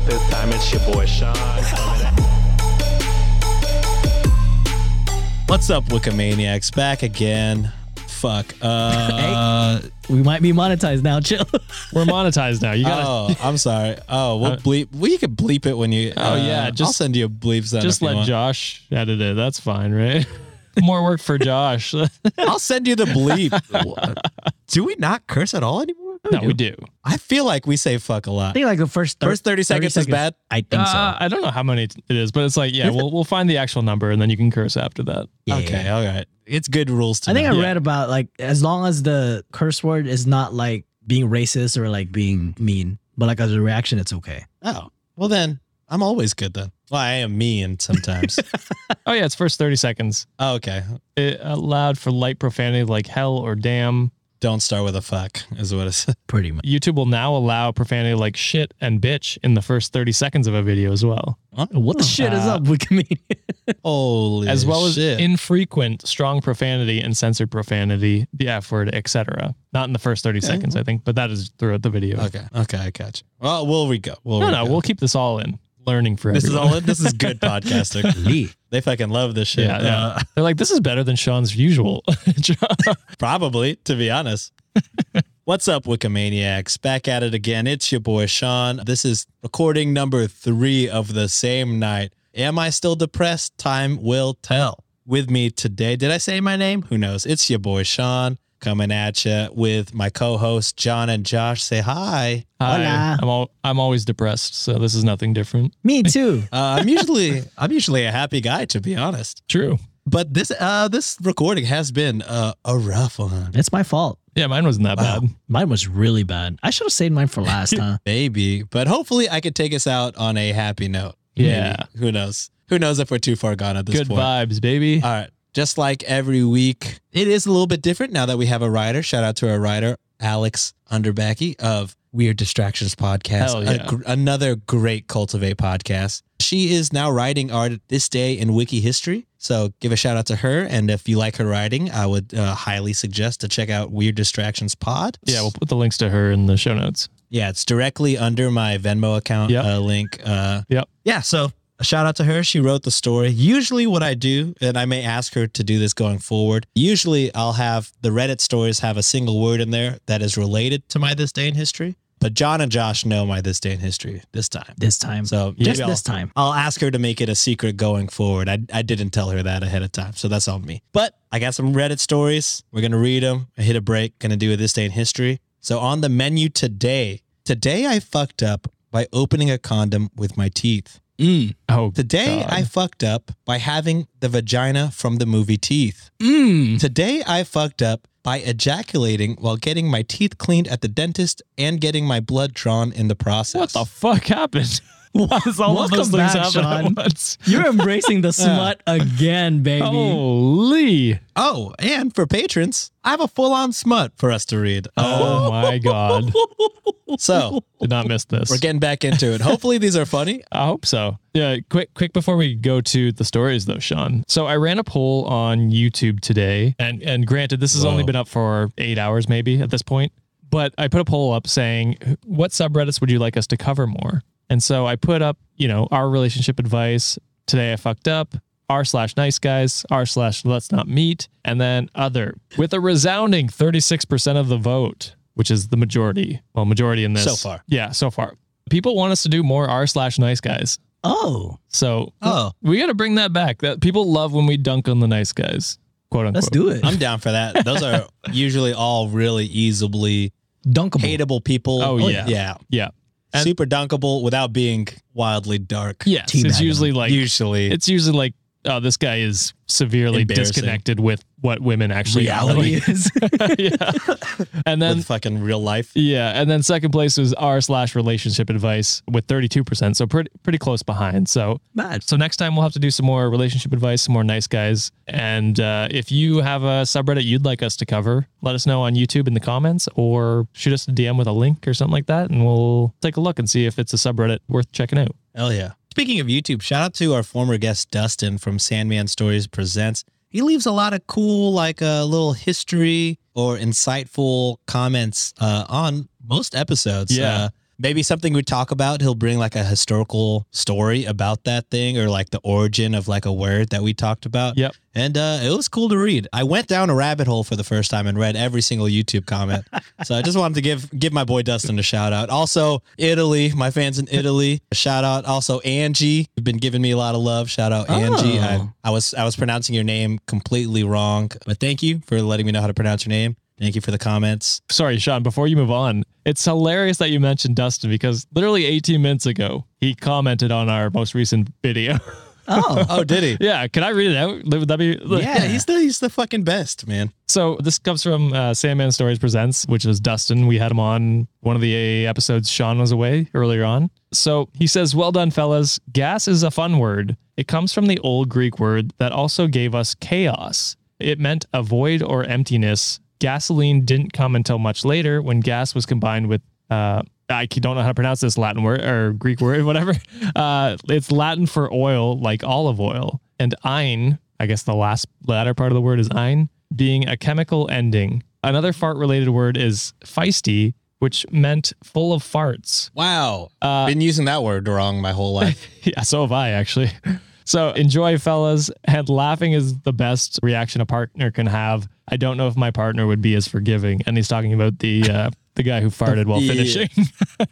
Power. For time, it's your boy Sean. What's up, Wikimaniacs? Back again. Fuck. Uh, We might be monetized now. Chill. We're monetized now. You gotta oh, I'm sorry. Oh, we'll Uh, bleep. Well, you can bleep it when you. Oh, uh, yeah, I'll just- send you a bleep sound. just let want. Josh edit it. That's fine, right? More work for Josh. I'll send you the bleep. Do we not curse at all anymore? We do. I feel like we say fuck a I lot. think like the first thir- First 30 seconds is bad? I think so. Uh, I don't know how many it is, but it's like, yeah, we'll we'll find the actual number and then you can curse after that. Yeah, okay, all right. It's good rules to I think know. I read about like as long as the curse word is not like being racist or like being mean, but like as a reaction, it's okay. Oh, well then, I'm always good then. Well, I am mean sometimes. Oh yeah, it's first thirty seconds. oh, okay. It allowed for light profanity like hell or damn. Don't start with a fuck, is what it says. Pretty much. YouTube will now allow profanity like shit and bitch in the first 30 seconds of a video as well, What the shit is up with comedian? Holy shit! as well shit. as infrequent strong profanity and censored profanity, the F word, etc. Not in the first 30 seconds, I think, but that is throughout the video. Okay, okay, I catch you. Well, we'll re-go. We'll No, no, re-go. we'll keep this all in. Learning for This is all. This is good podcasting. They fucking love this shit. Yeah, yeah. Uh, They're like, this is better than Sean's usual. probably, to be honest. What's up, Wikimaniacs? Back at it again. It's your boy Sean. This is recording number three of the same night. Am I still depressed? Time will tell. With me today, did I say my name? Who knows? It's your boy Sean coming at you with my co-host John and Josh. Say hi. Hi, Hola. I'm, all, I'm always depressed, so this is nothing different. Me too. Uh, I'm usually I'm usually a happy guy, to be honest. True. But this uh this recording has been uh, a rough one, It's my fault. Yeah, mine wasn't that Wow. bad. Mine was really bad. I should have saved mine for last, huh? maybe. But hopefully, I could take us out on a happy note. Yeah. Maybe. Who knows? Who knows if we're too far gone at this Good point? vibes, baby. All right. Just like every week, it is a little bit different now that we have a writer. Shout out to our writer, Alex Underbacky of Weird Distractions Podcast. Yeah. gr- another great Cultiv8 podcast. She is now writing art this day in wiki history. So give a shout out to her. And if you like her writing, I would uh, highly suggest to check out Weird Distractions Pod. yeah, we'll put the links to her in the show notes. Yeah, it's directly under my Venmo account Yep. uh, link. Uh, Yep. yeah, so a shout out to her. She wrote the story. Usually, what I do, and I may ask her to do this going forward, usually I'll have the Reddit stories have a single word in there that is related to my This Day in History. But John and Josh know my This Day in History this time. This time. So just I'll- this time. I'll ask her to make it a secret going forward. I, I didn't tell her that ahead of time, so that's on me. But I got some Reddit stories. We're gonna read them. I hit a break. Gonna do a this day in history. So on the menu today, today I fucked up by opening a condom with my teeth. Mm. Oh, Today God. I fucked up by having the vagina from the movie Teeth. Mm. Today I fucked up by ejaculating while getting my teeth cleaned at the dentist and getting my blood drawn in the process. what the fuck happened? Why does all of those Welcome things back, happen Sean. at once? You're embracing the smut again, baby. Holy! Oh, and for patrons, I have a full on smut for us to read. Oh my god! so Did not miss this. we're getting back into it. Hopefully these are funny. I hope so. Yeah, quick, quick before we go to the stories though, Sean. So I ran a poll on YouTube today, and and granted, this has only Whoa. been up for eight hours maybe at this point, but I put a poll up saying what subreddits would you like us to cover more, and so I put up, you know, our relationship advice. Today I fucked up. R slash nice guys, R slash let's not meet, and then other with a resounding 36% of the vote, which is the majority. Well, majority in this. So far. Yeah, so far. People want us to do more R slash nice guys. Oh, So Oh. we got to bring that back. That people love when we dunk on the nice guys, quote unquote. let's do it. I'm down for that. Those are usually all really easily Dunkable. hateable people. Oh, oh yeah. Yeah. Yeah, And- Super dunkable without being wildly dark. yes. It's usually like Usually. it's usually like oh, this guy is severely disconnected with what women actually Reality are. is yeah. And then With fucking real life. yeah, and then second place was r slash relationship advice with 32%. So pretty pretty close behind. So bad. so next time we'll have to do some more relationship advice, some more nice guys. And uh, if you have a subreddit you'd like us to cover, let us know on YouTube in the comments or shoot us a DM with a link or something like that, and we'll take a look and see if it's a subreddit worth checking out. Hell yeah. Speaking of YouTube, shout out to our former guest Dustin from Sandman Stories Presents. He leaves a lot of cool, like a uh, little history or insightful comments uh, on most episodes. Yeah. Uh, maybe something we talk about, he'll bring like a historical story about that thing or like the origin of like a word that we talked about. Yep. And uh, it was cool to read. I went down a rabbit hole for the first time and read every single YouTube comment. so I just wanted to give give my boy Dustin a shout out. Also, Italy, my fans in Italy, a shout out. Also, Angie, you've been giving me a lot of love. Shout out Angie. I, Oh. I was I was pronouncing your name completely wrong, but thank you for letting me know how to pronounce your name. Thank you for the comments. Sorry, Sean, before you move on, it's hilarious that you mentioned Dustin because literally 18 minutes ago, he commented on our most recent video. Oh, Oh, did he? yeah, can I read it out? Would that be Yeah. Yeah, he's the he's the fucking best, man. So this comes from uh, Sandman Stories Presents, which is Dustin. We had him on one of the episodes. Sean was away earlier on. So he says, "Well done, fellas. Gas is a fun word. It comes from the old Greek word that also gave us chaos. It meant a void or emptiness. Gasoline didn't come until much later when gas was combined with." Uh, I don't know how to pronounce this Latin word or Greek word, whatever. Uh, it's Latin for oil, like olive oil, and ein. I guess the last latter part of the word is ein being a chemical ending. Another fart related word is feisty, which meant full of farts. Wow. Uh, Been using that word wrong my whole life. yeah, so have I actually. So enjoy, fellas. And laughing is the best reaction a partner can have. I don't know if my partner would be as forgiving. And he's talking about the uh, the guy who farted while Yeah. finishing.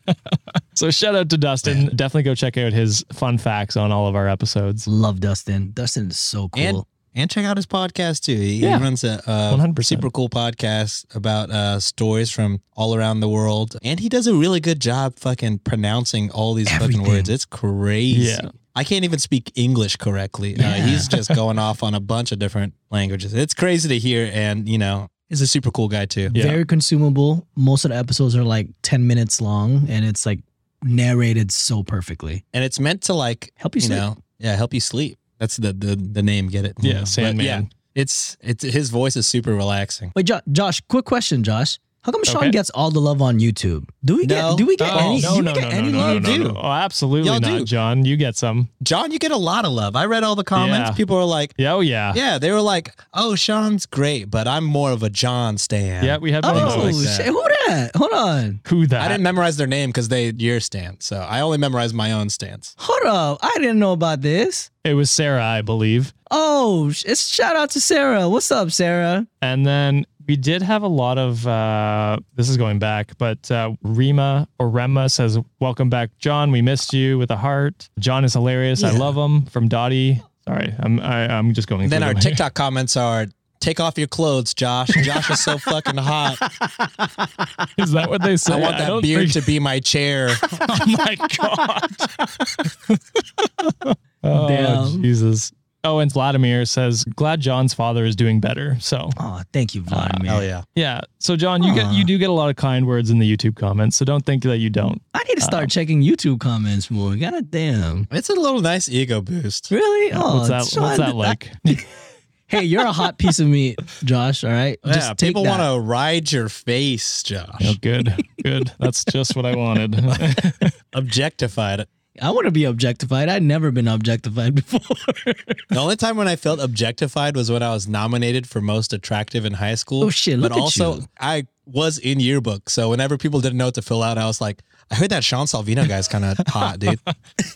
so shout out to Dustin. Definitely go check out his fun facts on all of our episodes. love Dustin. Dustin is so cool. And and check out his podcast too. He, Yeah. runs a uh, 100%. super cool podcast about uh, stories from all around the world, and he does a really good job fucking pronouncing all these Everything. fucking words. It's crazy. Yeah. I can't even speak English correctly. Uh, he's just going off on a bunch of different languages. It's crazy to hear, and you know, he's a super cool guy too. Yeah. Very consumable. Most of the episodes are like 10 minutes long and it's like narrated so perfectly. And it's meant to like Help you you sleep. know, yeah, help you sleep. That's the the the name. Get it? Yeah, Sandman. yeah, it's it's his voice is super relaxing. Wait, jo- Josh, quick question, Josh. How come Sean Okay. gets all the love on YouTube? Do we get No. do we get Oh, any no, do we no, get no, any no, love? no, no, do. no. Oh, absolutely Y'all not, do. John. You get some. John, you get a lot of love. I read all the comments. Yeah. People are like, Yeah, oh yeah. yeah, they were like, oh, Sean's great, but I'm more of a John stan. Yeah, we had one of Oh, like that. shit. Who that? Hold on. Who that? I didn't memorize their name because they your stan. So I only memorized my own stance. Hold up. I didn't know about this. It was Sarah, I believe. Oh, sh- it's shout out to Sarah. What's up, Sarah? And then we did have a lot of uh this is going back, but uh Rima or Rema says, Welcome back, John. We missed you with a heart. John is hilarious. I love him. From Dottie. Sorry, I'm I, I'm just going And then our them. TikTok comments are, take off your clothes, Josh. Josh is so fucking hot. Is that what they say? I want that don't beard think- to be my chair. Oh my god. oh Damn. Jesus. Oh, and Vladimir says, Glad John's father is doing better. So Oh, thank you, uh, Vladimir. Hell yeah. yeah. So John, you get you do get a lot of kind words in the YouTube comments. So don't think that you don't. I need to start uh, checking YouTube comments more. God damn. It's a little nice ego boost. Really? Oh, what's that Sean, what's that like? Hey, you're a hot piece of meat, Josh. All right. yeah, take people want to ride your face, Josh. Oh, good, good. That's just what I wanted. Objectified. I want to be objectified. I'd never been objectified before. The only time when I felt objectified was when I was nominated for most attractive in high school. Oh, shit, look But at also, you. I was in yearbook, so whenever people didn't know what to fill out, I was like, I heard that Sean Salvino guy's kind of hot, dude.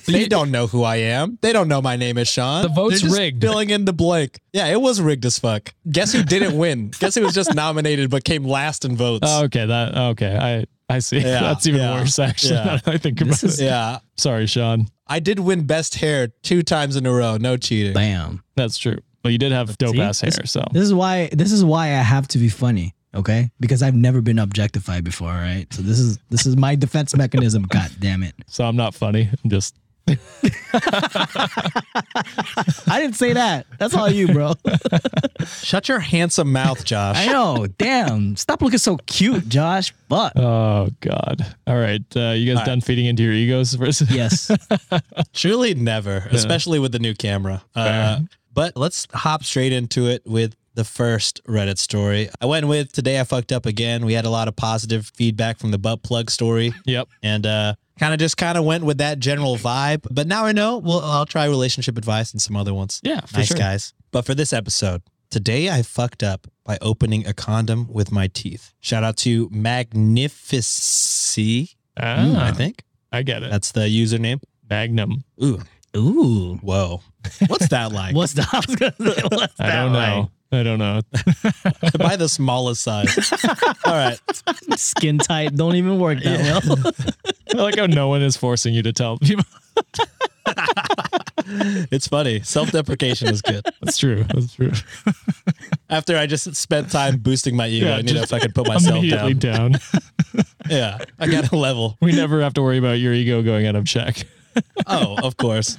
they don't know who I am. They don't know my name is Sean. The vote's rigged. Filling in the blank. Yeah, it was rigged as fuck. Guess who didn't win? Guess who was just nominated but came last in votes? oh, okay, that okay. I I see. Yeah, That's even yeah, worse actually. yeah. I think about This is- it. yeah. Sorry, Sean. I did win best hair two times in a row. No cheating. Bam. That's true. Well, you did have dope See? ass hair, This- so This is why. This is why I have to be funny. Okay, because I've never been objectified before. All right. So this is this is my defense mechanism. God damn it. so I'm not funny. I'm just I didn't say that. That's all you, bro. Shut your handsome mouth, Josh. I know. Damn. Stop looking so cute, Josh. Fuck. Oh God! All right, uh, you guys All done feeding into your egos? First? Yes. Truly never, especially with the new camera. Uh, but let's hop straight into it with the first Reddit story. I went with today I fucked up again. We had a lot of positive feedback from the butt plug story Yep. and uh kind of just kind of went with that general vibe. But now I know, well I'll try relationship advice and some other ones. Yeah. For nice sure. guys. But for this episode, today I fucked up by opening a condom with my teeth. Shout out to Magnifici. Ah, I think. I get it. That's the username. Magnum. Ooh, Ooh. whoa. What's that like? What's the, I was gonna say, what's I that don't like? Know. I don't know. Buy the smallest size. All right. Skin tight. Don't even work that well. I like how no one is forcing you to tell people. It's funny. Self deprecation is good. That's true. That's true. After I just spent time boosting my ego, Yeah, I need to just fucking put myself Immediately down. down. Yeah. I got a level. we never have to worry about your ego going out of check. Oh, of course.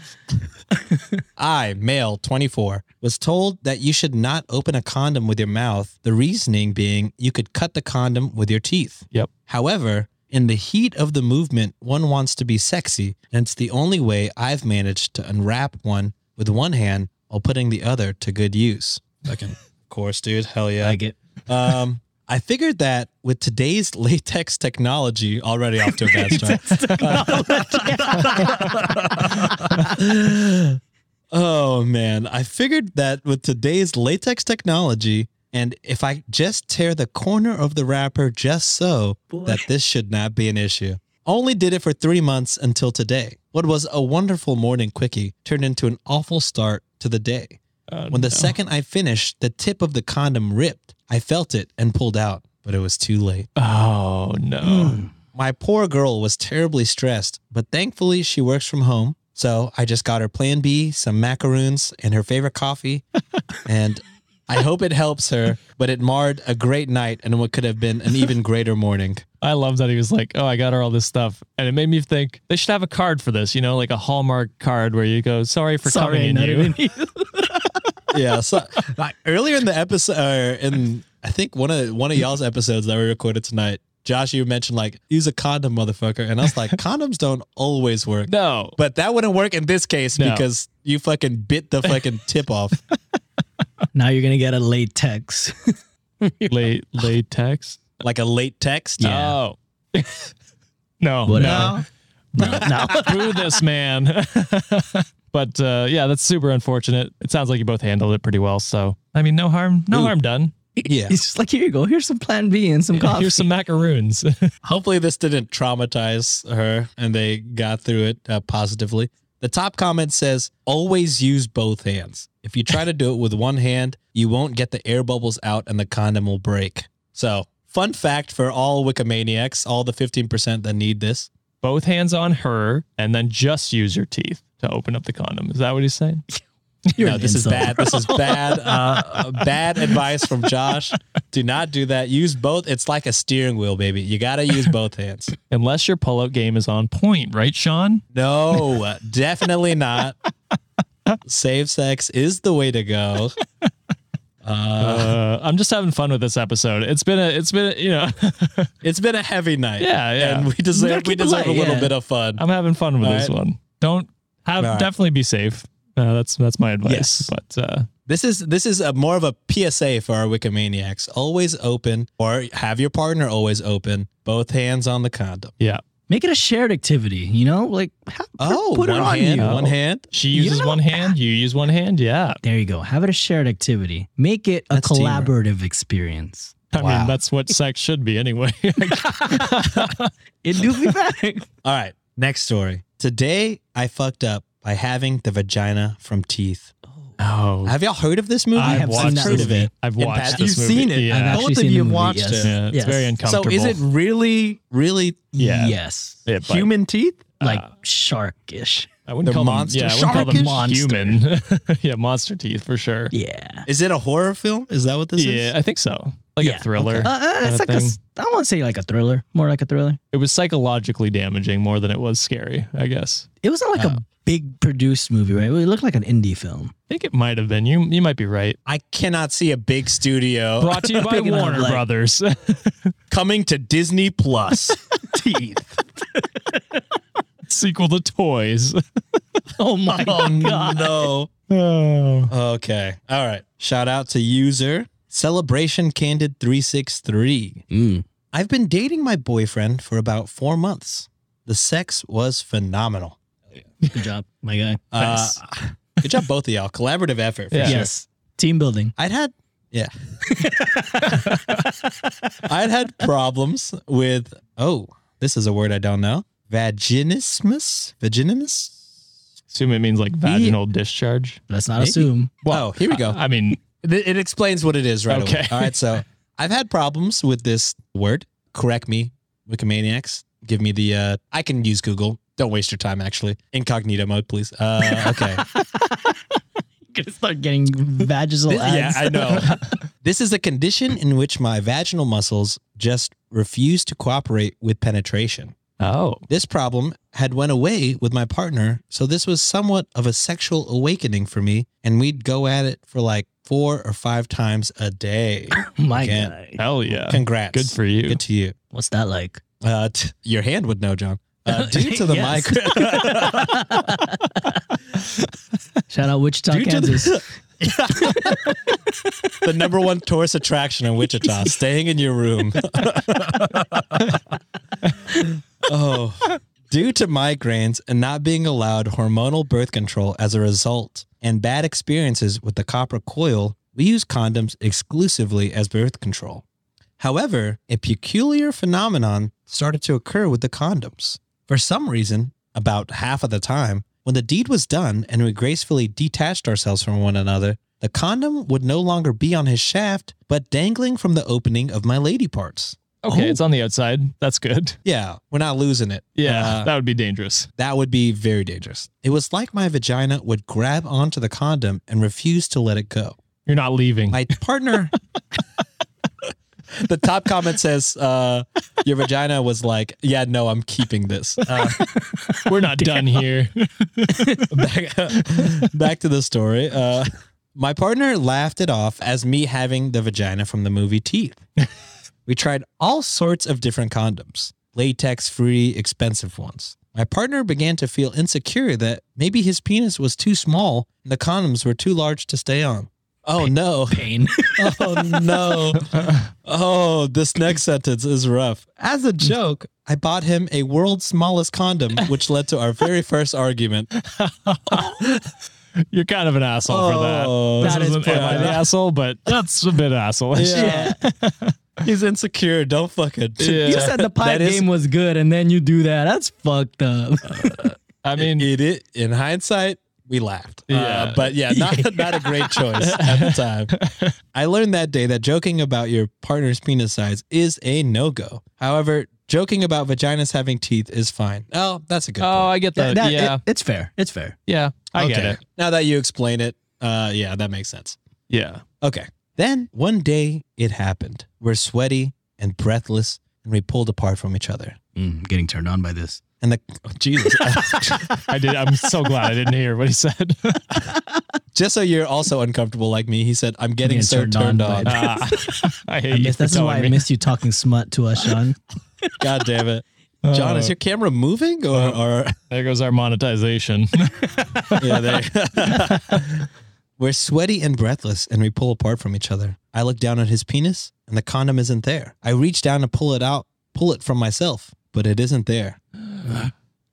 I, male 24, was told that you should not open a condom with your mouth, the reasoning being you could cut the condom with your teeth. Yep. However, in the heat of the movement, one wants to be sexy, and it's the only way I've managed to unwrap one with one hand while putting the other to good use. Fucking, of course, dude. Hell yeah. Like it. Um, I figured that with today's latex technology, already off to a bad start. oh man, I figured that with today's latex technology, and if I just tear the corner of the wrapper just so, that this should not be an issue. Only did it for three months until today. What was a wonderful morning quickie turned into an awful start to the day. Oh, When the no. second I finished, the tip of the condom ripped. I felt it and pulled out, but it was too late. Oh no. Hmm. My poor girl was terribly stressed, but thankfully she works from home. So I just got her plan B, some macaroons, and her favorite coffee. and I hope it helps her, but it marred a great night and what could have been an even greater morning. I love that he was like, "Oh, I got her all this stuff," and it made me think they should have a card for this. You know, like a Hallmark card where you go, "Sorry for Sorry, coming in you." you. Yeah. So like, earlier in the episode, uh, in I think one of one of y'all's episodes that we recorded tonight, Josh, you mentioned like use a condom, motherfucker, and I was like, condoms don't always work. No, But that wouldn't work in this case No. because you fucking bit the fucking tip off. Now you're gonna get a latex. late latex. Like a late text. Yeah. Oh, no, Whatever. no, no, no. boo this man. but uh, yeah, that's super unfortunate. It sounds like you both handled it pretty well. So I mean, no harm, no Ooh. harm done. Yeah. He's just like, here you go. Here's some Plan B and some coffee. Here's some macaroons. Hopefully, this didn't traumatize her and they got through it uh, positively. The top comment says, always use both hands. If you try to do it with one hand, you won't get the air bubbles out and the condom will break. So, fun fact for all Wikimaniacs, all the 15% that need this. both hands on her, and then just use your teeth to open up the condom. Is that what he's saying? You're no, this is insult. bad. This is bad. Uh, uh, bad advice from Josh. Do not do that. Use both. It's like a steering wheel, baby. You got to use both hands. Unless your pullout game is on point, right, Sean? No, definitely not. Safe sex is the way to go. Uh, Uh, I'm just having fun with this episode. It's been a, it's been, a, you know, it's been a heavy night. Yeah, yeah. And we deserve we deserve a little yeah. bit of fun. I'm having fun with All this right. one. Don't have right. definitely be safe. Uh, that's that's my advice. Yes. But uh, This is this is a more of a PSA for our Wikimaniacs. Always open, or have your partner always open. Both hands on the condom. yeah, Make it a shared activity, you know? Like, ha- Oh, put it one on hand, you. one hand. she You uses know- one hand. You use one hand. Yeah. There you go. Have it a shared activity. Make it a That's teamwork. collaborative experience. I Wow. mean, that's what sex should be anyway. It do be back. All right, next story. Today I fucked up by having the vagina from teeth. oh, Have y'all heard of this movie? I've have watched heard of it. I've watched this You've movie. seen it. Yeah. Both of you have watched yes. it. Yeah, it's Yes. very uncomfortable. So is it really, really Yeah. Yes. Yeah, human teeth? Like Uh, sharkish. I wouldn't the call monster them. Yeah, I wouldn't call them sharkish monster. human. yeah, monster teeth for sure. Yeah. Is it a horror film? Is that what this Yeah, is? Yeah, I think so. Like Yeah, a thriller. okay. Uh, uh, it's like a, thing. I want to say like a thriller, more like a thriller. It was psychologically damaging more than it was scary, I guess. It wasn't like Oh. a big produced movie, right? It looked like an indie film. I think it might have been. You you might be right. I cannot see a big studio Brought to you by Warner like- Brothers. coming to Disney Plus. Teeth. Sequel to Toys. Oh my oh god. no. Oh. Okay. All right. Shout out to user Celebration Candid 363. Mm. I've been dating my boyfriend for about four months. The sex was phenomenal. Good job, my guy. Uh, good job, both of y'all. Collaborative effort for Yeah. sure. Yes. Team building. I'd had, yeah. I'd had problems with, oh, this is a word I don't know. Vaginismus? Vaginismus? Assume it means like vaginal discharge. Let's not Maybe. assume. oh, here we go. I mean, It, it explains what it is right Okay. away. All right. So I've had problems with this word. Correct me, Wikimaniacs. Give me the, uh, I can use Google. Don't waste your time, actually. Incognito mode, please. Uh, okay. You're gonna start getting vaginal This- yeah. I know. this is a condition in which my vaginal muscles just refuse to cooperate with penetration. oh, This problem had went away with my partner, so this was somewhat of a sexual awakening for me, and we'd go at it for like four or five times a day. my guy. hell yeah. Congrats. Good for you. Good to you. What's that like? Uh, t- your hand would know, John. Uh, due to the Yes. mic, Shout out Wichita, Due to the- Kansas. the number one tourist attraction in Wichita, staying in your room. oh, due to migraines and not being allowed hormonal birth control as a result, and bad experiences with the copper coil, we use condoms exclusively as birth control. However, a peculiar phenomenon started to occur with the condoms. For some reason, about half of the time, when the deed was done and we gracefully detached ourselves from one another, the condom would no longer be on his shaft, but dangling from the opening of my lady parts. Okay, Oh. it's on the outside. That's good. Yeah, we're not losing it. Yeah, Uh, that would be dangerous. that would be very dangerous. It was like my vagina would grab onto the condom and refuse to let it go. You're not leaving. My partner. the top comment says, uh, Your vagina was like, Yeah, no, I'm keeping this. Uh, We're not done here. back, back to the story. Uh, my partner laughed it off as me having the vagina from the movie Teeth. we tried all sorts of different condoms, latex free, expensive ones. My partner began to feel insecure that maybe his penis was too small and the condoms were too large to stay on. Oh no. Pain. Oh no. Oh, this next sentence is rough. As a joke, I bought him a world's smallest condom, which led to our very first argument. You're kind of an asshole for that. Oh, This that is isn't am I the asshole, but that's a bit asshole. Yeah. He's insecure. Don't fucking. Yeah. You said the pipe That is- game was good, and then you do that. That's fucked up. Uh, I mean, It, it, in hindsight, we laughed. Uh, Yeah. but yeah, not, not a great choice at the time. I learned that day that joking about your partner's penis size is a no go. However, joking about vaginas having teeth is fine. Oh, that's a good oh, point. I get that. That- yeah, it- it's fair. It's fair. yeah, I get it. Now that you explain it, uh, yeah, that makes sense. Yeah. Okay. Then one day it happened. We're sweaty and breathless, and we pulled apart from each other. Mm, getting turned on by this. And the oh, Jesus, I did. I'm so glad I didn't hear what he said. just so you're also uncomfortable like me, he said, "I'm getting, Getting so turned turned, on on." Ah, I hate I you. miss, for this is why telling I miss you talking smut to us, Sean. God damn it, John! Uh, is your camera moving or? or there goes our monetization. yeah, there. We're sweaty and breathless, and we pull apart from each other. I look down at his penis, and the condom isn't there. I reach down to pull it out, pull it from myself, but it isn't there.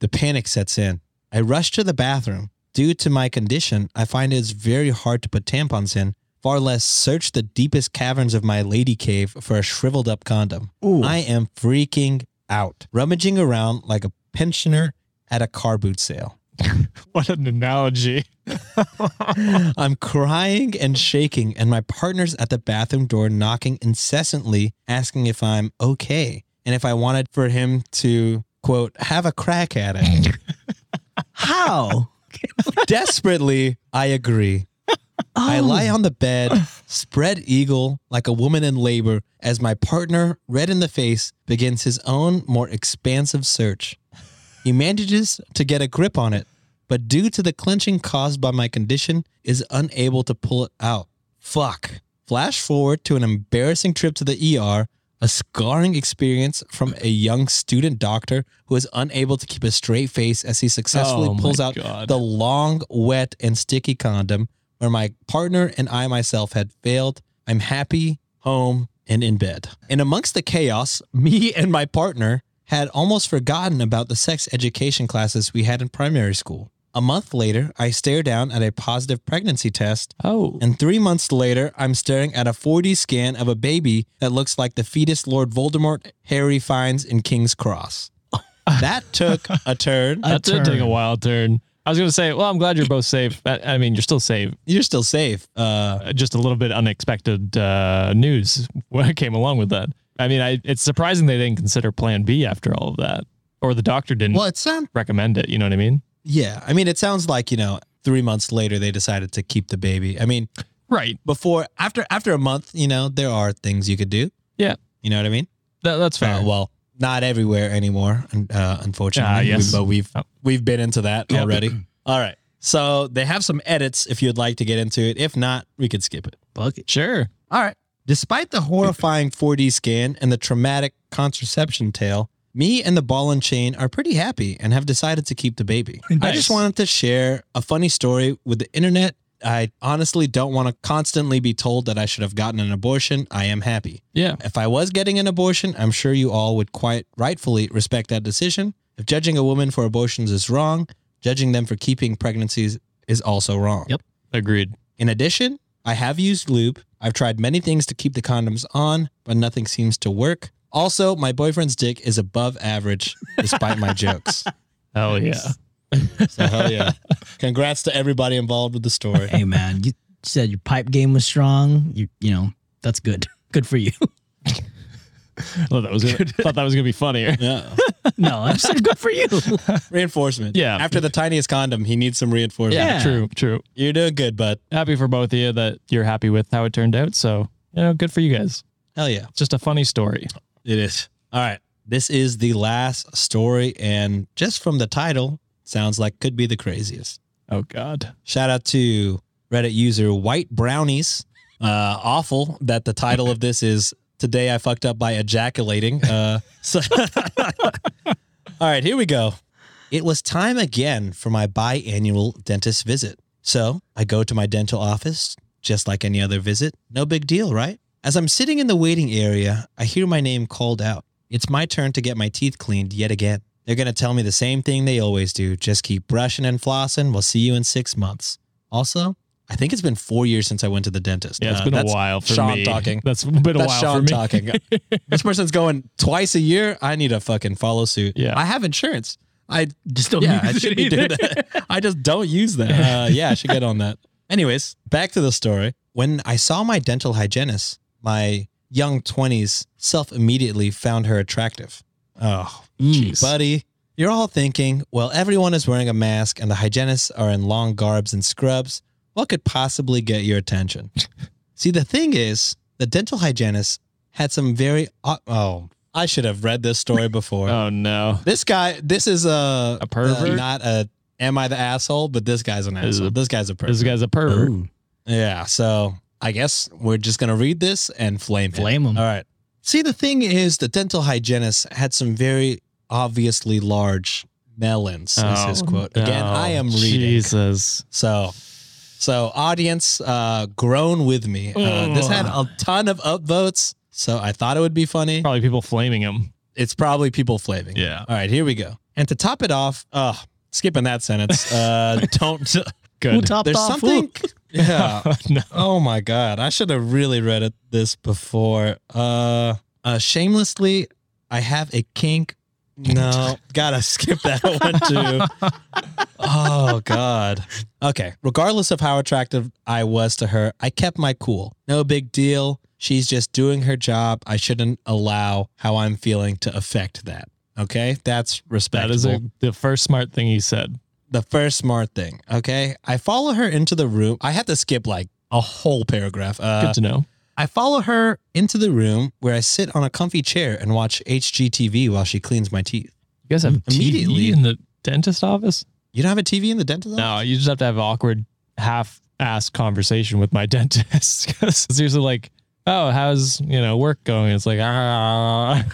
The panic sets in. I rush to the bathroom. Due to my condition, I find it's very hard to put tampons in, far less search the deepest caverns of my lady cave for a shriveled up condom. Ooh. I am freaking out, rummaging around like a pensioner at a car boot sale. what an analogy. I'm crying and shaking, and my partner's at the bathroom door knocking incessantly, asking if I'm okay and if I wanted for him to, quote, have a crack at it. How? Desperately, I agree. I lie on the bed, spread eagle like a woman in labor, as my partner, red in the face, begins his own more expansive search. He manages to get a grip on it, but due to the clenching caused by my condition, is unable to pull it out. Fuck. Flash forward to an embarrassing trip to the ER, a scarring experience from a young student doctor who is unable to keep a straight face as he successfully Oh pulls out God. the long, wet, and sticky condom where my partner and I myself had failed. I'm happy, home, and in bed. And amongst the chaos, me and my partner had almost forgotten about the sex education classes we had in primary school. A month later, I stare down at a positive pregnancy test Oh, and three months later, I'm staring at a 4D scan of a baby that looks like the fetus Lord Voldemort Harry finds in King's Cross. That took a turn. that did take a wild turn. I was going to say, well, I'm glad you're both safe. I, I mean, you're still safe. You're still safe. Uh, Uh, Just a little bit unexpected uh, news came along with that. I mean, I, it's surprising they didn't consider Plan B after all of that, or the doctor didn't well, it sounds, recommend it. You know what I mean? Yeah. I mean, it sounds like, you know, three months later, they decided to keep the baby. I mean, Right. before, after, after a month, you know, there are things you could do. Yeah. You know what I mean? That, that's fair. Uh, well, not everywhere anymore, uh, unfortunately. Ah, yes. but we've Oh. we've been into that Yep. already. All right. So they have some edits if you'd like to get into it. If not, we could skip it. Fuck it. sure. All right. Despite the horrifying 4D scan and the traumatic contraception tale, me and the ball and chain are pretty happy and have decided to keep the baby. I just wanted to share a funny story with the internet. I honestly don't want to constantly be told that I should have gotten an abortion. I am happy. Yeah. If I was getting an abortion, I'm sure you all would quite rightfully respect that decision. If judging a woman for abortions is wrong, judging them for keeping pregnancies is also wrong. Yep. Agreed. In addition, I have used lube. I've tried many things to keep the condoms on, but nothing seems to work. Also, my boyfriend's dick is above average despite my jokes. Oh, yeah. So hell yeah. Congrats to everybody involved with the story. Hey man, you said your pipe game was strong. You you know that's good. Good for you. Thought that was gonna, thought that was gonna be funnier. Yeah. no, I said good for you. Reinforcement. Yeah. After the tiniest condom, he needs some reinforcement. Yeah. True. True. You're doing good, bud. Happy for both of you that you're happy with how it turned out. So you know, good for you guys. Hell yeah. It's just a funny story. It is. All right. This is the last story, and just from the title, sounds like could be the craziest. Oh God. Shout out to Reddit user White Brownies. Uh, awful that the title of this is Today I Fucked Up by Ejaculating. Uh, so All right, here we go. It was time again for my biannual dentist visit. So I go to my dental office, just like any other visit. No big deal, right? As I'm sitting in the waiting area, I hear my name called out. It's my turn to get my teeth cleaned yet again. They're going to tell me the same thing they always do just keep brushing and flossing. We'll see you in six months. Also, I think it's been four years since I went to the dentist. Yeah, it's Uh, been a while for Sean me. talking. That's been a That's while Sean for me. talking. this person's going twice a year. I need to fucking follow suit. Yeah. I have insurance. I Just don't yeah, I use should be doing that. I just don't use that. Uh, yeah, I should get on that. Anyways, back to the story. When I saw my dental hygienist, my young 20s self immediately found her attractive. Oh, Mm. buddy. You're all thinking, well, everyone is wearing a mask and the hygienists are in long garbs and scrubs. What could possibly get your attention? See, the thing is, the dental hygienist had some very. Oh, I should have read this story before. Oh no. This guy, this is a A pervert? uh, not a. Am I the asshole? But this guy's an asshole. a- this guy's a pervert. This guy's a pervert. Ooh, Yeah. So I guess we're just gonna read this and flame him. flame them. All right. See, the thing is, the dental hygienist had some very obviously large melons. is his Oh, quote. Again, no. I am reading. Jesus. So, so audience, uh, groan with me. Uh, this had a ton of upvotes, so I thought it would be funny. Probably people flaming him. It's probably people flaming. Yeah. All right, here we go. And to top it off, uh, skipping that sentence. Uh, don't. Who topped There's off something. who? Yeah. no. Oh my god, I should have really read it this before. Uh, uh shamelessly, I have a kink. No, gotta skip that one too. Oh god. Okay. Regardless of how attractive I was to her, I kept my cool. No big deal. She's just doing her job. I shouldn't allow how I'm feeling to affect that. Okay, that's That respectable is a, the first smart thing he said. The first smart thing. Okay. I follow her into the room. I had to skip like a whole paragraph. Uh, Good to know. I follow her into the room where I sit on a comfy chair and watch HGTV while she cleans my teeth. You guys have Immediately- immediately in the dentist office. You don't have a TV in the dentist office? No, you just have to have an awkward half ass conversation with my dentist. Because it's usually like, oh, how's you know work going? It's like ah,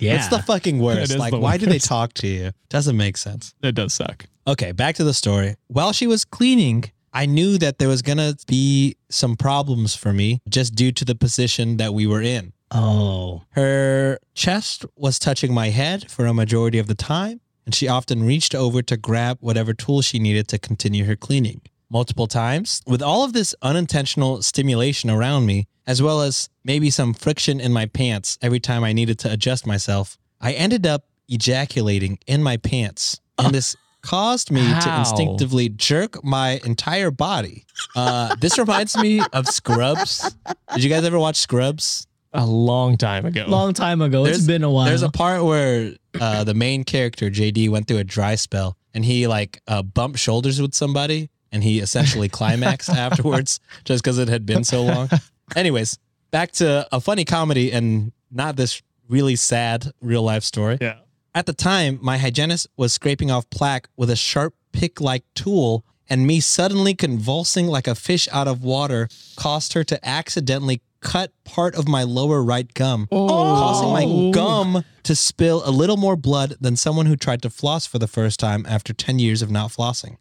Yeah. It's the fucking worst. is Like, the why do they talk to you? Doesn't make sense. it does suck. Okay, back to the story. While she was cleaning, I knew that there was going to be some problems for me just due to the position that we were in. oh. Her chest was touching my head for a majority of the time, and she often reached over to grab whatever tool she needed to continue her cleaning. Multiple times, with all of this unintentional stimulation around me, as well as maybe some friction in my pants every time I needed to adjust myself, I ended up ejaculating in my pants. And uh. this caused me to instinctively jerk my entire body. Uh, this reminds me of Scrubs. Did you guys ever watch Scrubs? A long time ago. Long time ago. It's been a while. There's a part where uh, the main character JD went through a dry spell and he like uh, bumped shoulders with somebody and he essentially climaxed afterwards just because it had been so long. Anyways, back to a funny comedy and not this really sad real life story. Yeah. At the time, my hygienist was scraping off plaque with a sharp pick like tool, and me suddenly convulsing like a fish out of water caused her to accidentally cut part of my lower right gum, causing my gum to spill a little more blood than someone who tried to floss for the first time after 10 years of not flossing.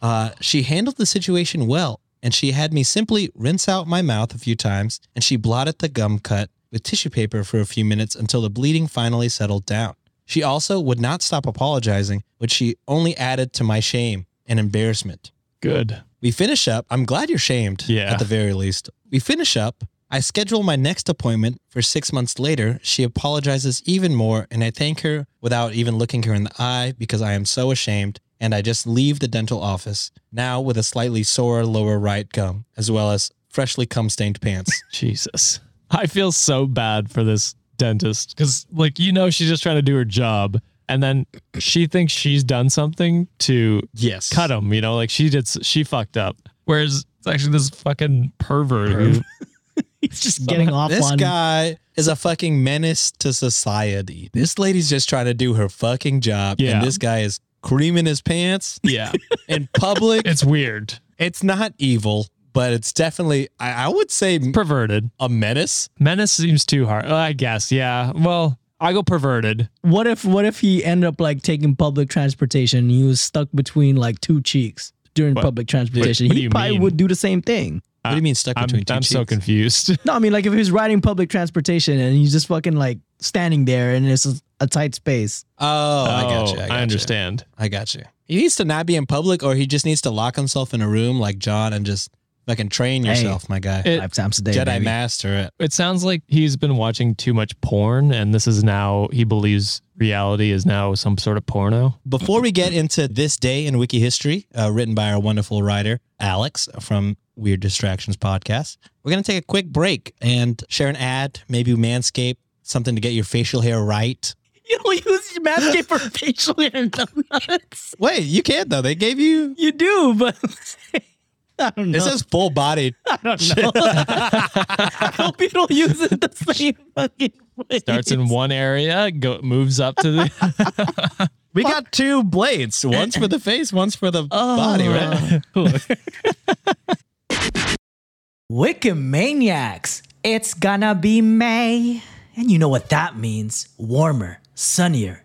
Uh, she handled the situation well, and she had me simply rinse out my mouth a few times, and she blotted the gum cut with tissue paper for a few minutes until the bleeding finally settled down. She also would not stop apologizing, which she only added to my shame and embarrassment. Good. We finish up. I'm glad you're shamed, Yeah. at the very least. We finish up. I schedule my next appointment for six months later. She apologizes even more, and I thank her without even looking her in the eye because I am so ashamed. And I just leave the dental office, now with a slightly sore lower right gum, as well as freshly cum stained pants. Jesus. I feel so bad for this dentist because, like, you know, she's just trying to do her job. And then she thinks she's done something to yes. cut him, you know, like she did, she fucked up. Whereas it's actually this fucking pervert who, He's just getting off This on. guy is a fucking menace to society. This lady's just trying to do her fucking job. Yeah. And this guy is creaming his pants yeah, in public. it's weird, it's not evil, but it's definitely, I, I would say, perverted. a menace. Menace seems too hard. I guess, yeah. Well, I go perverted. What if what if he ended up like taking public transportation and he was stuck between like two cheeks during What? public transportation? what do he you probably mean? would do the same thing. What do you mean stuck I'm, between 2 I'm so confused. No, I mean like if he was riding public transportation and he's just fucking like standing there and it's a, a tight space. Oh, I got you. I, oh, I, got you. understand. I got you. He needs to not be in public or he just needs to lock himself in a room like John and just fucking train Hey. yourself, my guy. It- Five times a day. Jedi baby. master it. It sounds like he's been watching too much porn, and this is now he believes reality is now some sort of porno. Before we get into this day in wiki history, uh, written by our wonderful writer, Alex from Weird Distractions Podcast, we're going to take a quick break and share an ad, maybe Manscaped, something to get your facial hair right. You don't use your Manscaped for facial hair and dumb nuts. Wait, you can't though. They gave you. You do, but I don't know. It says full body. I don't know. I hope you don't use it the same fucking way. Starts in one area, go moves up to the. We got two blades. One's for the face, one's for the oh. body, right? Wikimaniacs, it's gonna be May. And you know what that means. Warmer, sunnier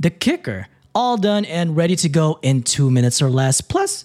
The kicker, all done and ready to go in two minutes or less. Plus,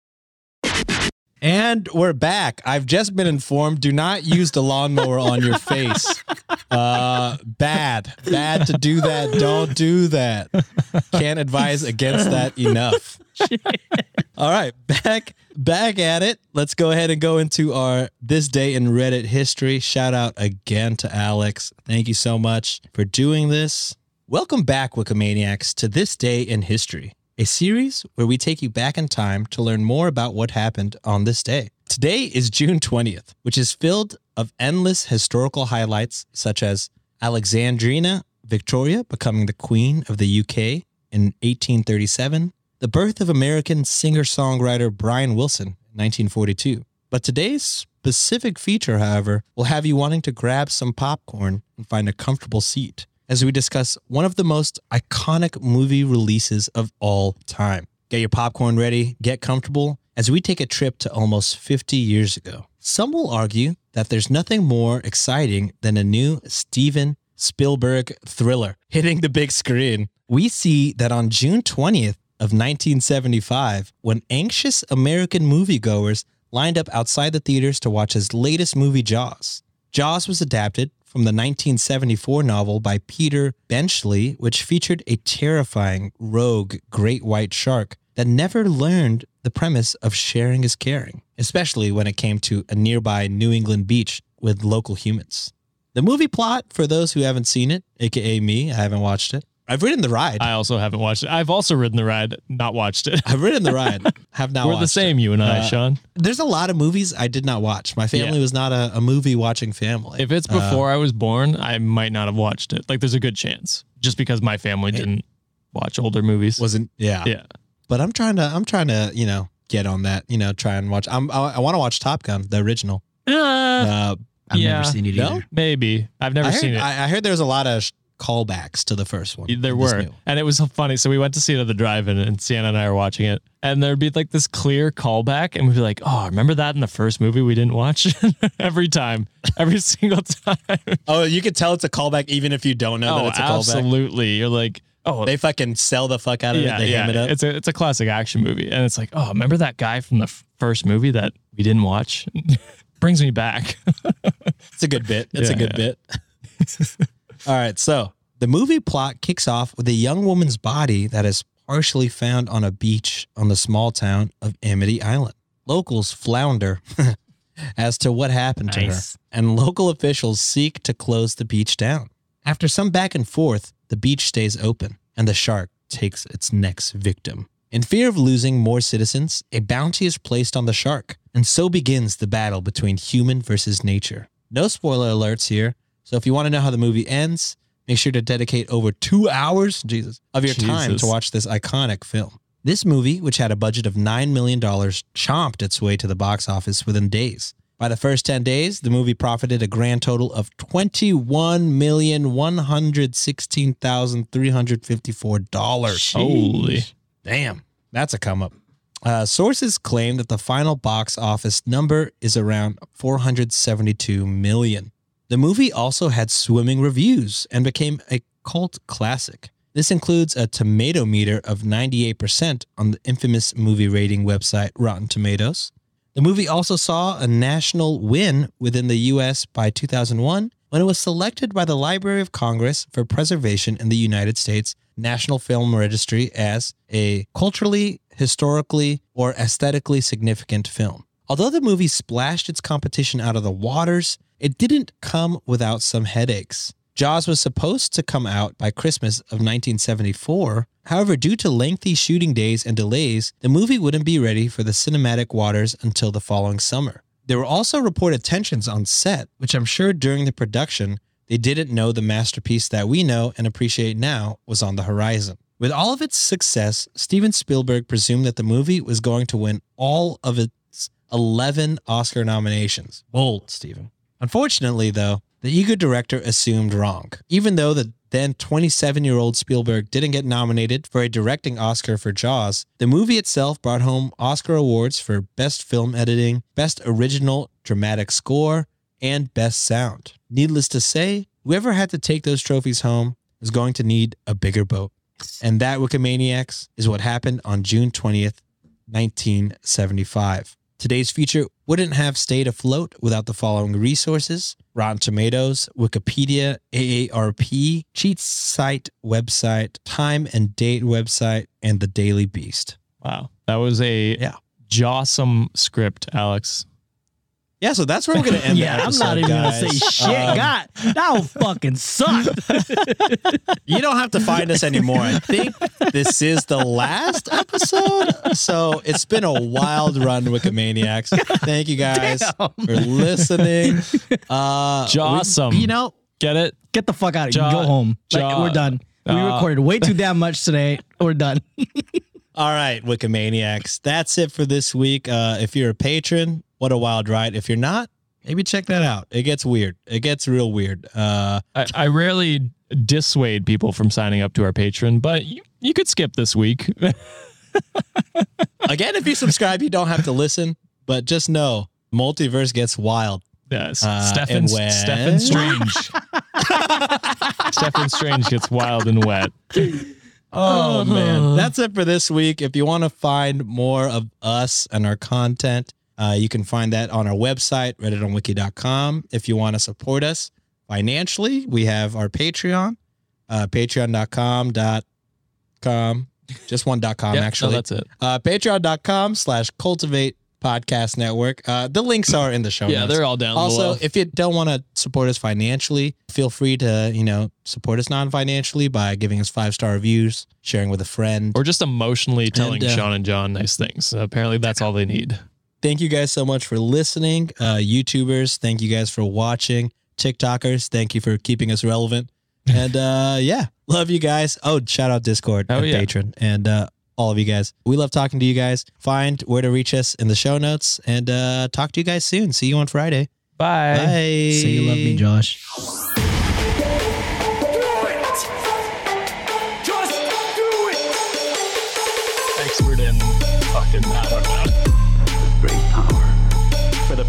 And we're back. I've just been informed do not use the lawnmower on your face. Uh, bad. Bad to do that. Don't do that. Can't advise against that enough. All right, back back at it. Let's go ahead and go into our this day in Reddit history. Shout out again to Alex. Thank you so much for doing this. Welcome back, Wikimaniacs, to this day in history a series where we take you back in time to learn more about what happened on this day. Today is June 20th, which is filled of endless historical highlights such as Alexandrina Victoria becoming the queen of the UK in 1837, the birth of American singer-songwriter Brian Wilson in 1942. But today's specific feature, however, will have you wanting to grab some popcorn and find a comfortable seat as we discuss one of the most iconic movie releases of all time. Get your popcorn ready, get comfortable as we take a trip to almost 50 years ago. Some will argue that there's nothing more exciting than a new Steven Spielberg thriller hitting the big screen. We see that on June 20th of 1975, when anxious American moviegoers lined up outside the theaters to watch his latest movie Jaws. Jaws was adapted from the 1974 novel by Peter Benchley, which featured a terrifying, rogue great white shark that never learned the premise of sharing is caring, especially when it came to a nearby New England beach with local humans. The movie plot, for those who haven't seen it, aka me, I haven't watched it. I've ridden the ride. I also haven't watched it. I've also ridden the ride, not watched it. I've ridden the ride. Have not We're the same, it. you and I, Uh, Sean. There's a lot of movies I did not watch. My family Yeah. was not a, a movie watching family. If it's before I was born, I might not have watched it. Like, there's a good chance, just because my family didn't watch older movies. wasn't yeah. yeah. But I'm trying to I'm trying to, you know, get on that, you know, try and watch. I'm I, I want to watch Top Gun, the original. Uh, Uh, I've Yeah. never seen it No? either. maybe I've never I, heard, seen it. I, I heard there was a lot of sh- callbacks to the first one. There were, new. and it was funny. So we went to see it at the drive-in, and Sienna and I were watching it, and there'd be like this clear callback, and we'd be like, "Oh, remember that in the first movie we didn't watch?" every time, every single time. Oh, you could tell it's a callback even if you don't know that oh, it's a callback. absolutely. You're like, "Oh, They fucking sell the fuck out of yeah, it. They yeah." ham it up. It's a it's a classic action movie, and it's like, "Oh, remember that guy from the f- first movie that we didn't watch?" Brings me back. It's a good bit. It's a Yeah, good bit. All right. So the movie plot kicks off with a young woman's body that is partially found on a beach on the small town of Amity Island. Locals flounder as to what happened to her, and local officials seek to close the beach down. After some back and forth, the beach stays open and the shark takes its next victim. In fear of losing more citizens, a bounty is placed on the shark, and so begins the battle between human versus nature. No spoiler alerts here, so if you want to know how the movie ends, make sure to dedicate over two hours, Jesus, of your time to watch this iconic film. This movie, which had a budget of $9 million, chomped its way to the box office within days. By the first 10 days, the movie profited a grand total of $21,116,354. Holy. Damn, that's a come up. Uh, sources claim that the final box office number is around 472 million. The movie also had swimming reviews and became a cult classic. This includes a tomato meter of 98% on the infamous movie rating website Rotten Tomatoes. The movie also saw a national win within the US by 2001 when it was selected by the Library of Congress for preservation in the United States National Film Registry as a culturally, historically, or aesthetically significant film. Although the movie splashed its competition out of the waters, it didn't come without some headaches. Jaws was supposed to come out by Christmas of 1974. However, due to lengthy shooting days and delays, the movie wouldn't be ready for the cinematic waters until the following summer. There were also reported tensions on set, which I'm sure during the production, they didn't know the masterpiece that we know and appreciate now was on the horizon. With all of its success, Steven Spielberg presumed that the movie was going to win all of its 11 Oscar nominations. Bold, Steven. Unfortunately, though, the eager director assumed wrong. Even though the then 27 year old Spielberg didn't get nominated for a directing Oscar for Jaws, the movie itself brought home Oscar awards for Best Film Editing, Best Original Dramatic Score, and Best Sound. Needless to say, whoever had to take those trophies home is going to need a bigger boat. And that Wikimaniacs is what happened on June 20th, 1975. Today's feature wouldn't have stayed afloat without the following resources Rotten Tomatoes, Wikipedia, AARP, Cheat Sheet website, Time and Date website, and The Daily Beast. Wow. That was a Yeah. jawsome script, Alex. Yeah, so that's where we're going to end yeah, the I'm not even guys. gonna say shit. Um, God, that would fucking suck. You don't have to find us anymore. I think this is the last episode. So it's been a wild run, Wikimaniacs. Thank you guys for listening. Uh, we- Jawsome. you know, Get it? Get the fuck out of here. Ja- Go home. Like, we're done. We uh, recorded way too damn much today. We're done. All right, Wikimaniacs. That's it for this week. Uh, if you're a patron, what a wild ride. If you're not, maybe check that out. It gets weird. It gets real weird. Uh, I, I rarely dissuade people from signing up to our patron, but you, you could skip this week. again, if you subscribe, you don't have to listen, but just know multiverse gets wild. yes. Uh, Stephan, when- Stephan Strange. Stephan Strange gets wild and wet. Oh man, that's it for this week. If you want to find more of us and our content, uh, you can find that on our website, redditonwiki.com. If you want to support us financially, we have our Patreon, uh, patreon.com dot com, just one dot com no, actually. that's it. uh, patreon.com slash Cultiv8 podcast network. Uh, the links are in the show Yeah, notes. they're all down Also, below. if you don't want to support us financially, feel free to, you know, support us non-financially by giving us five-star reviews, sharing with a friend. or just emotionally telling uh, Sean and John nice things. apparently, that's all they need. Thank you guys so much for listening. Uh, YouTubers, thank you guys for watching. TikTokers, thank you for keeping us relevant. And uh, yeah, love you guys. Oh, shout out Discord Oh, and yeah. Patreon and uh, all of you guys. We love talking to you guys. Find where to reach us in the show notes and uh, talk to you guys soon. See you on Friday. Bye. Bye. Say you love me, Josh.